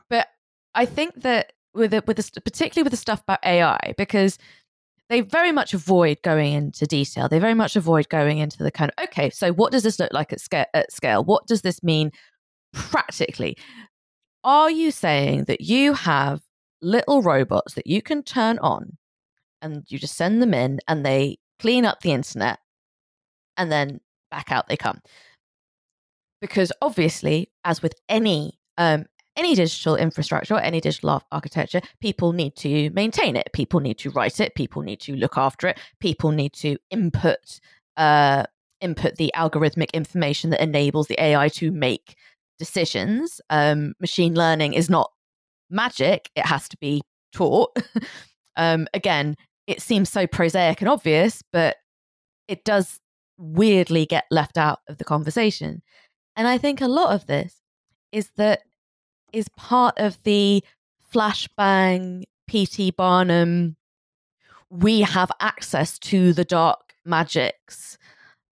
But I think that with the, with the, particularly with the stuff about AI, because they very much avoid going into detail. They very much avoid going into the kind of okay, so what does this look like at scale? At scale, what does this mean practically? Are you saying that you have little robots that you can turn on, and you just send them in, and they clean up the internet, and then back out they come? Because obviously, as with any um, any digital infrastructure or any digital architecture, people need to maintain it. People need to write it. People need to look after it. People need to input uh, input the algorithmic information that enables the AI to make decisions. Um, machine learning is not magic; it has to be taught. <laughs> um, again, it seems so prosaic and obvious, but it does weirdly get left out of the conversation. And I think a lot of this is that is part of the flashbang PT Barnum. We have access to the dark magics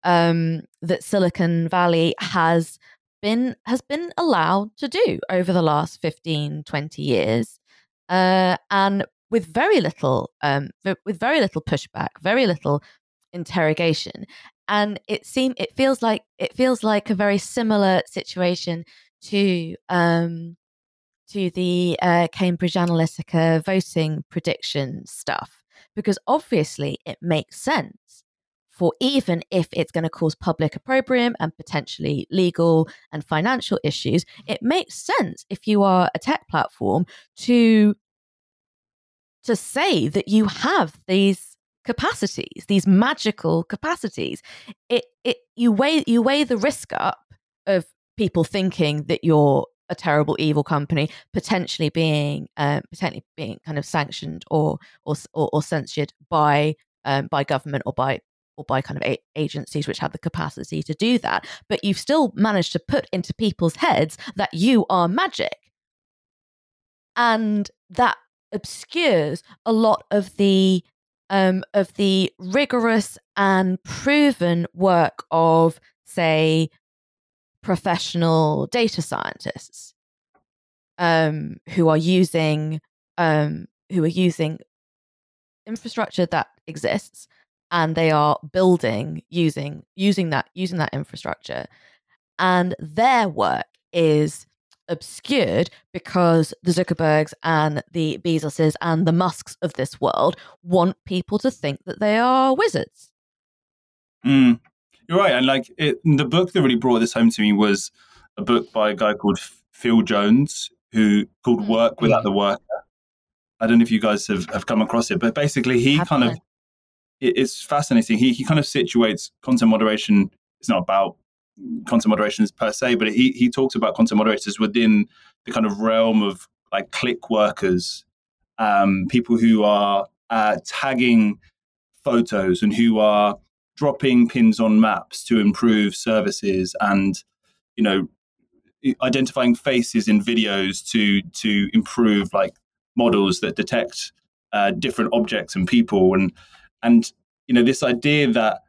um, that Silicon Valley has been has been allowed to do over the last 15, 20 years, uh, and with very little um, with very little pushback, very little interrogation, and it seem it feels like it feels like a very similar situation to um, to the uh, Cambridge Analytica voting prediction stuff because obviously it makes sense for even if it's going to cause public opprobrium and potentially legal and financial issues, it makes sense if you are a tech platform to to say that you have these capacities, these magical capacities. It it you weigh you weigh the risk up of people thinking that you're a terrible evil company potentially being uh, potentially being kind of sanctioned or or or, or censored by um, by government or by or by kind of a- agencies which have the capacity to do that. But you've still managed to put into people's heads that you are magic. And that obscures a lot of the um, of the rigorous and proven work of say professional data scientists um, who are using um, who are using infrastructure that exists and they are building using using that using that infrastructure and their work is obscured because the Zuckerbergs and the Bezoses and the Musks of this world want people to think that they are wizards. Mm. You're right, and like it, the book that really brought this home to me was a book by a guy called Phil Jones, who called mm. "Work Without the Worker." I don't know if you guys have, have come across it, but basically he kind of it, it's fascinating. He he kind of situates content moderation. It's not about content moderation per se, but he he talks about content moderators within the kind of realm of like click workers, um, people who are uh, tagging photos and who are dropping pins on maps to improve services and you know identifying faces in videos to to improve like models that detect uh, different objects and people. And and you know this idea that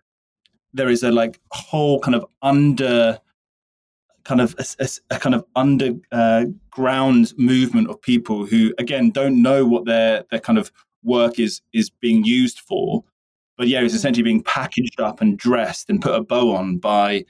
there is a like whole kind of under kind of a, a, a kind of underground uh, movement of people who again don't know what their their kind of work is is being used for but yeah, it's mm. essentially being packaged up and dressed and put a bow on by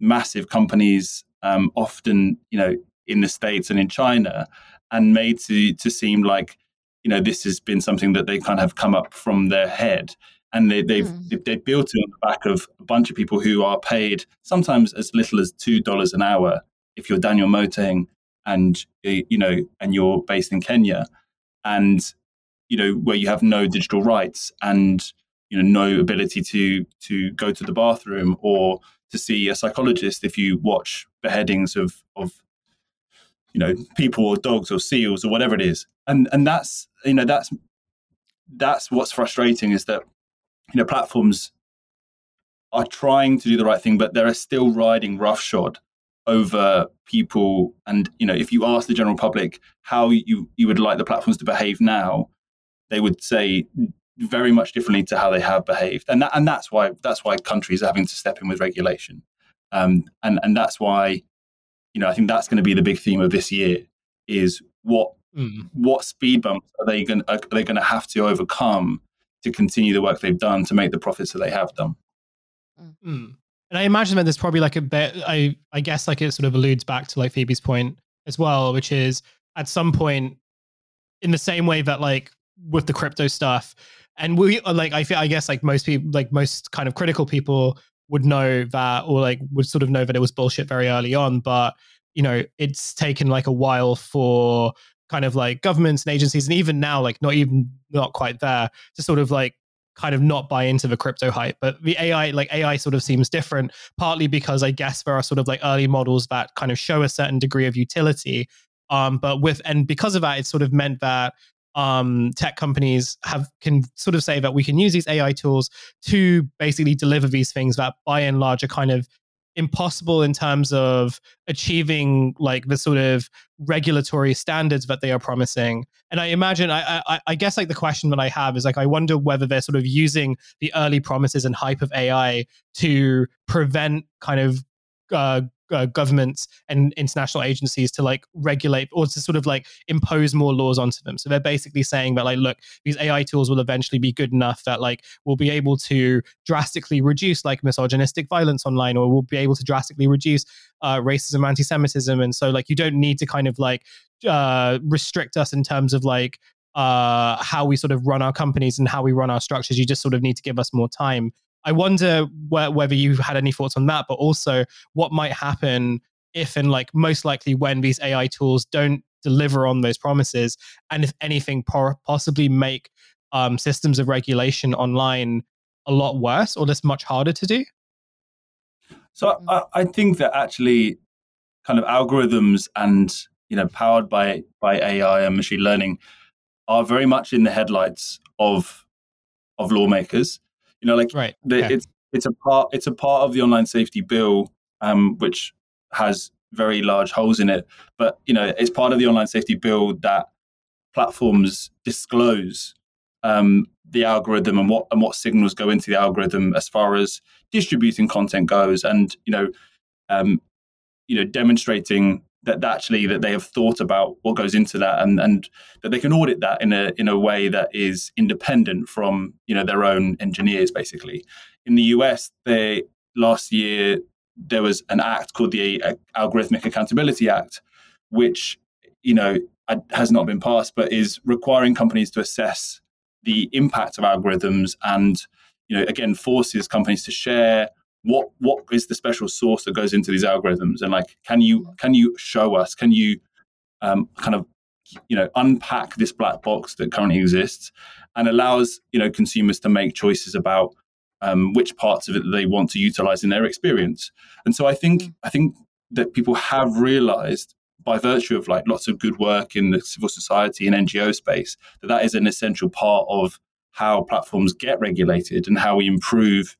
massive companies, um, often you know in the states and in China, and made to to seem like you know this has been something that they kind of have come up from their head. And they, they've mm. they built it on the back of a bunch of people who are paid sometimes as little as two dollars an hour. If you're Daniel Motaung and you know and you're based in Kenya, and you know where you have no digital rights and you know no ability to to go to the bathroom or to see a psychologist if you watch beheadings of of you know people or dogs or seals or whatever it is. And and that's you know that's that's what's frustrating is that you know platforms are trying to do the right thing but they're still riding roughshod over people. And you know if you ask the general public how you you would like the platforms to behave now they would say very much differently to how they have behaved, and that, and that's why that's why countries are having to step in with regulation, um, and and that's why, you know, I think that's going to be the big theme of this year is what mm. what speed bumps are they going are they going to have to overcome to continue the work they've done to make the profits that they have done. Mm. And I imagine that there's probably like a bit. I I guess like it sort of alludes back to like Phoebe's point as well, which is at some point, in the same way that like with the crypto stuff, and we uh, like I feel I guess like most people like most kind of critical people would know that or like would sort of know that it was bullshit very early on but you know it's taken like a while for kind of like governments and agencies and even now like not even not quite there to sort of like kind of not buy into the crypto hype. But the ai like ai sort of seems different partly because i guess there are sort of like early models that kind of show a certain degree of utility um but with and because of that it sort of meant that um, tech companies have can sort of say that we can use these AI tools to basically deliver these things that by and large are kind of impossible in terms of achieving like the sort of regulatory standards that they are promising. And I imagine, I, I, I, guess like the question that I have is like, I wonder whether they're sort of using the early promises and hype of AI to prevent kind of uh, uh, governments and international agencies to like regulate or to sort of like impose more laws onto them. So they're basically saying that like, look, these AI tools will eventually be good enough that like we'll be able to drastically reduce like misogynistic violence online, or we'll be able to drastically reduce uh, racism, anti-Semitism, and so like you don't need to kind of like uh, restrict us in terms of like uh, how we sort of run our companies and how we run our structures. You just sort of need to give us more time. I wonder wh- whether you had any thoughts on that, but also what might happen if and like most likely when these AI tools don't deliver on those promises, and if anything, por- possibly make um, systems of regulation online a lot worse or just much harder to do. So I, I think that actually, kind of algorithms and you know powered by by AI and machine learning are very much in the headlights of of lawmakers. You know, like right. the, okay. it's it's a part it's a part of the online safety bill, um, which has very large holes in it. But you know, it's part of the online safety bill that platforms disclose um, the algorithm and what and what signals go into the algorithm as far as distributing content goes, and you know, um, you know, demonstrating that actually that they have thought about what goes into that and and that they can audit that in a in a way that is independent from you know their own engineers basically. In the US they last year there was an act called the algorithmic accountability act which you know has not been passed but is requiring companies to assess the impact of algorithms and you know again forces companies to share what what is the special source that goes into these algorithms and like can you can you show us can you um, kind of you know unpack this black box that currently exists and allows you know consumers to make choices about um, which parts of it they want to utilize in their experience and so i think mm. i think that people have realized by virtue of like lots of good work in the civil society and ngo space that that is an essential part of how platforms get regulated and how we improve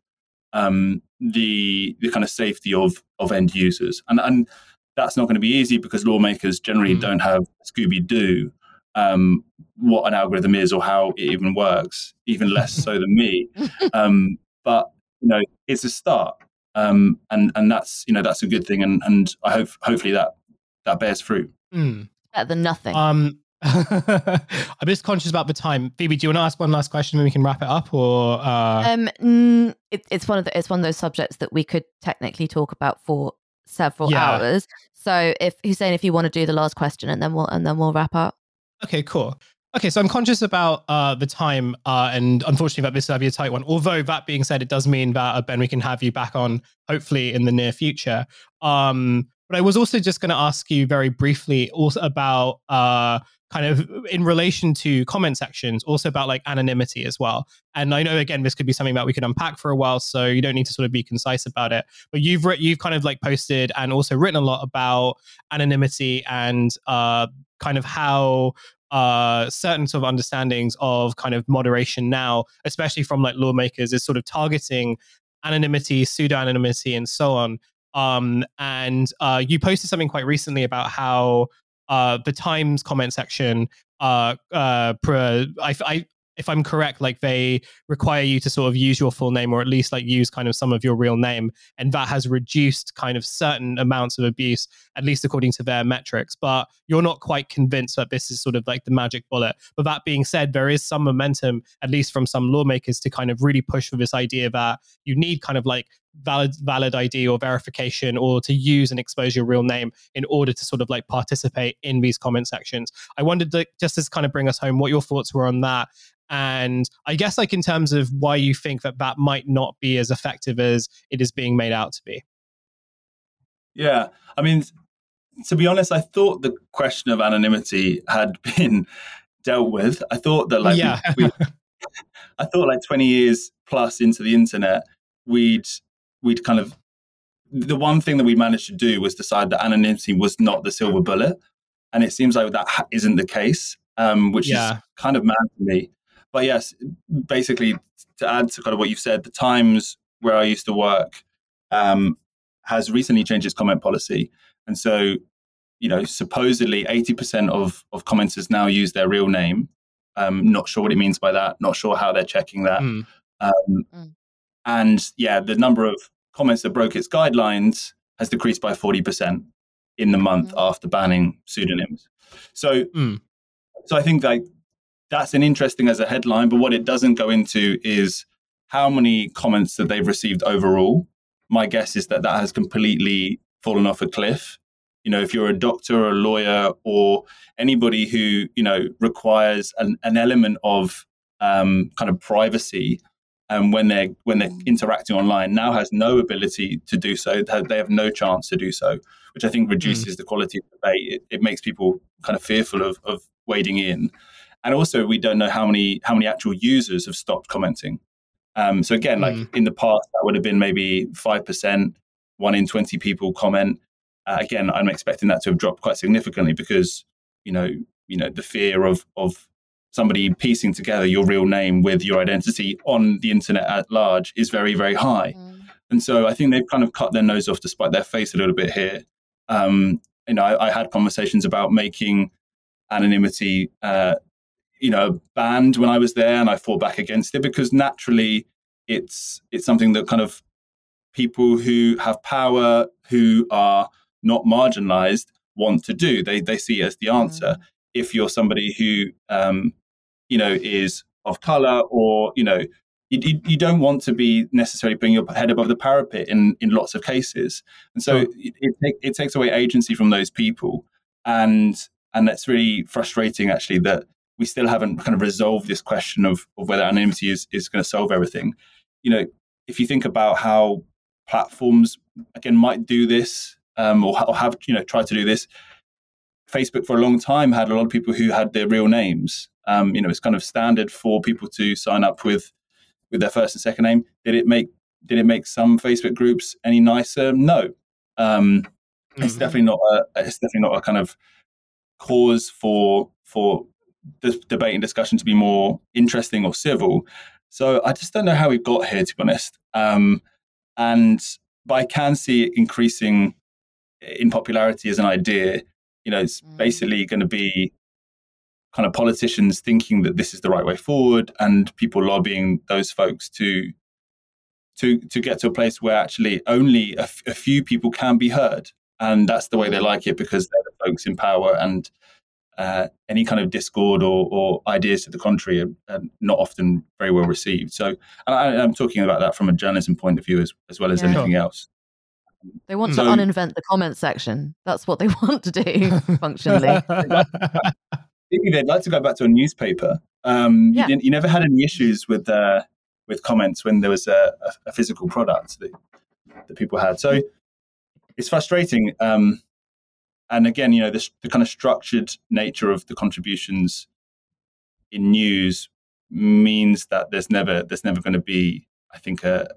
um, the the kind of safety of of end users, and and that's not going to be easy because lawmakers generally mm. don't have Scooby Doo um, what an algorithm is or how it even works, even less so than me. <laughs> Um, but you know, it's a start, um, and and that's you know that's a good thing, and and I hope hopefully that that bears fruit. Mm. Better than nothing. Um, I'm just conscious about the time. Phoebe, do you want to ask one last question and we can wrap it up, or uh... um, mm, it, it's one of the, it's one of those subjects that we could technically talk about for several yeah. hours. So, if Hussein, if you want to do the last question, and then we'll and then we'll wrap up. Okay, cool. Okay, so I'm conscious about uh, the time, uh, and unfortunately, that this will be a tight one. Although that being said, it does mean that uh, Ben, we can have you back on hopefully in the near future. Um, but I was also just going to ask you very briefly also about uh, kind of in relation to comment sections, also about like anonymity as well. And I know again, this could be something that we could unpack for a while, so you don't need to sort of be concise about it. But you've written, you've kind of like posted and also written a lot about anonymity and uh, kind of how uh, certain sort of understandings of kind of moderation now, especially from like lawmakers, is sort of targeting anonymity, pseudo anonymity, and so on. Um, and uh, you posted something quite recently about how uh, the Times comment section, uh, uh, I, I, if I'm correct, like they require you to sort of use your full name or at least like use kind of some of your real name. And that has reduced kind of certain amounts of abuse, at least according to their metrics. But you're not quite convinced that this is sort of like the magic bullet. But that being said, there is some momentum, at least from some lawmakers, to kind of really push for this idea that you need kind of like valid valid ID or verification or to use and expose your real name in order to sort of like participate in these comment sections. I wondered like, just to kind of bring us home what your thoughts were on that and I guess, like, in terms of why you think that that might not be as effective as it is being made out to be. Yeah. I mean, to be honest, I thought the question of anonymity had <laughs> been dealt with. I thought that, like, yeah. we, we, <laughs> I thought, like, 20 years plus into the internet, we'd, we'd kind of, the one thing that we managed to do was decide that anonymity was not the silver bullet. And it seems like that isn't the case, um, which yeah. is kind of mad to me but yes, basically to add to kind of what you've said, the Times where I used to work um, has recently changed its comment policy, and so you know supposedly eighty percent of of commenters now use their real name. Um, not sure what it means by that. Not sure how they're checking that. Mm. Um, mm. And yeah, the number of comments that broke its guidelines has decreased by forty percent in the month mm. after banning pseudonyms. So, mm. so I think like that's an interesting as a headline, but what it doesn't go into is how many comments that they've received overall. My guess is that that has completely fallen off a cliff. you know, if you're a doctor or a lawyer or anybody who, you know, requires an, an element of um, kind of privacy and when they're when they're mm. interacting online now has no ability to do so they have no chance to do so which i think mm. reduces mm. the quality of debate it, it, makes people kind of fearful of, of wading in and also we don't know how many how many actual users have stopped commenting um, so again like mm. in the past that would have been maybe 5% 1 in 20 people comment uh, again, I'm expecting that to have dropped quite significantly because you know, you know, the fear of of somebody piecing together your real name with your identity on the internet at large is very, very high. Mm. And so I think they've kind of cut their nose off to spite their face a little bit here. Um, you know, I, I, had conversations about making anonymity, uh, you know, banned when I was there, and I fought back against it because naturally, it's it's something that kind of people who have power, who are not marginalized want to do. They they see it as the answer. Mm. If you're somebody who um, you know is of color or you know you, you, don't want to be necessarily putting your head above the parapet in, in lots of cases, and so it, it, it takes away agency from those people, and and that's really frustrating actually that we still haven't kind of resolved this question of, of whether anonymity is, is going to solve everything. You know, if you think about how platforms again might do this um, or, or, have you know tried to do this. Facebook for a long time had a lot of people who had their real names. Um, you know, it's kind of standard for people to sign up with with their first and second name. Did it make did it make some Facebook groups any nicer? No. Um, mm-hmm. It's definitely not a it's definitely not a kind of cause for for the debate and discussion to be more interesting or civil. So I just don't know how we got here, to be honest. Um, and but I can see it increasing in popularity as an idea, you know, it's mm. basically going to be kind of politicians thinking that this is the right way forward and people lobbying those folks to to to get to a place where actually only a, f- a few people can be heard and that's the way they mm. like it because they're the folks in power and uh, any kind of discord or, or, ideas to the contrary are, are, not often very well received. So, I, am talking about that from a journalism point of view as, as well as yeah. anything else. They want to uninvent the comment section. That's what they <laughs> want to do functionally. <laughs> Maybe they'd like to go back to a newspaper. Um, yeah. you, you, never had any issues with uh, with comments when there was a, a, a, physical product that, that people had. So it's frustrating. Um, and again, you know, the, the kind of structured nature of the contributions in news means that there's never there's never going to be, I think, a,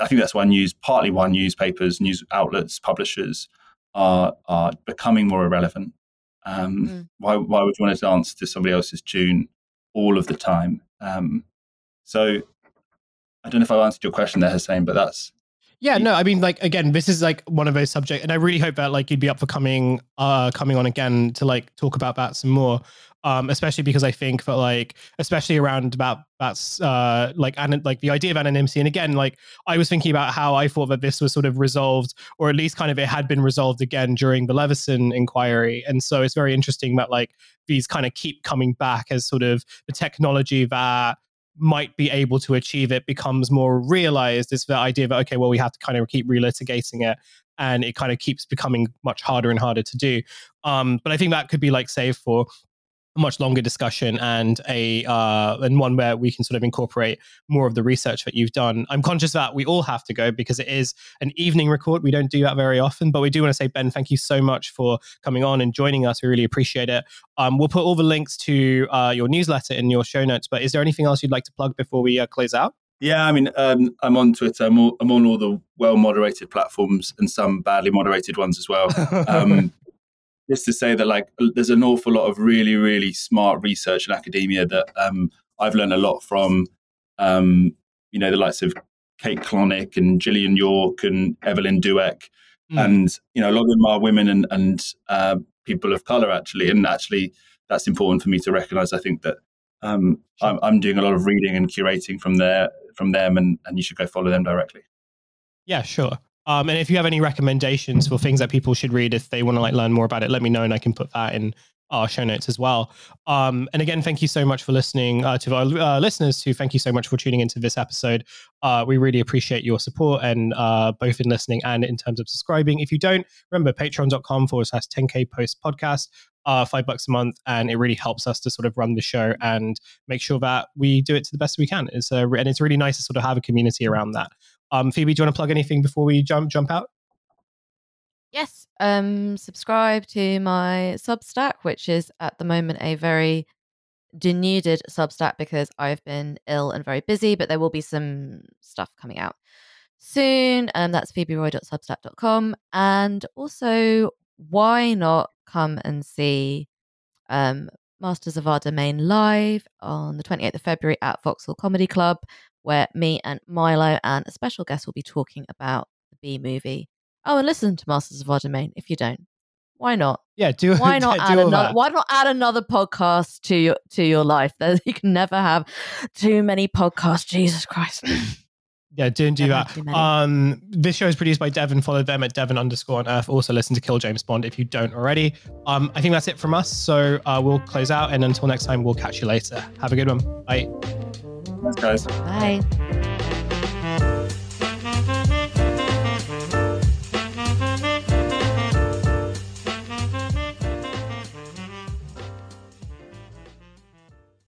I think that's why news, partly why newspapers, news outlets, publishers are are becoming more irrelevant. Um, mm. Why why would you want to dance to somebody else's tune all of the time? Um, so I don't know if I answered your question there, Hussein, but that's yeah, no, I mean, like again, this is like one of those subjects, and I really hope that like you'd be up for coming, uh, coming on again to like talk about that some more um, especially because I think that like, especially around about that's uh, like and like the idea of anonymity. And again, like I was thinking about how I thought that this was sort of resolved, or at least kind of it had been resolved again during the Leveson inquiry. And so it's very interesting that like these kind of keep coming back as sort of the technology that might be able to achieve it becomes more realized is the idea that okay well we have to kind of keep relitigating it and it kind of keeps becoming much harder and harder to do um, but i think that could be like saved for a much longer discussion and a uh, and one where we can sort of incorporate more of the research that you've done. I'm conscious that we all have to go because it is an evening record. We don't do that very often, but we do want to say Ben, thank you so much for coming on and joining us. We really appreciate it. Um, we'll put all the links to uh, your newsletter in your show notes. But is there anything else you'd like to plug before we uh, close out? Yeah, I mean, um, I'm on Twitter. I'm, all, I'm, on all the well moderated platforms and some badly moderated ones as well. <laughs> Um, just to say that like there's an awful lot of really really smart research in academia that um, I've learned a lot from. Um, you know the likes of Kate Klonick and Jillian York and Evelyn Douek, mm. and you know a lot of them are women and and uh, people of color actually, and actually that's important for me to recognize. I think that um, I'm, I'm, doing a lot of reading and curating from there from them, and and you should go follow them directly. Yeah, sure. Um, and if you have any recommendations for things that people should read if they want to like learn more about it, let me know and I can put that in our show notes as well. Um, and again, thank you so much for listening uh, to our uh, listeners. Who thank you so much for tuning into this episode. Uh, we really appreciate your support and uh, both in listening and in terms of subscribing. If you don't remember, patreon.com forward slash 10k post podcast. Uh, five bucks a month, and it really helps us to sort of run the show and make sure that we do it to the best we can. It's a, and it's really nice to sort of have a community around that. Um, Phoebe, do you want to plug anything before we jump jump out? Yes. Um, subscribe to my Substack, which is at the moment a very denuded Substack because I've been ill and very busy, but there will be some stuff coming out soon. Um, that's phoeberoy.substack.com. And also, why not come and see um, Masters of Our Domain live on the 28th of February at Vauxhall Comedy Club, where me and Milo and a special guest will be talking about the B movie Oh, and listen to Masters of Our Domain if you don't. Why not? Yeah, do why <laughs> not do add another that. why not add another podcast to your to your life? <laughs> you can never have too many podcasts. Jesus Christ. <coughs> Yeah, don't do that. Um, this show is produced by Devon. Follow them at Devon underscore on Earth. Also, listen to Kill James Bond if you don't already. Um, I think that's it from us. So uh, we'll close out, and until next time, we'll catch you later. Have a good one. Bye. Thanks, guys. Bye.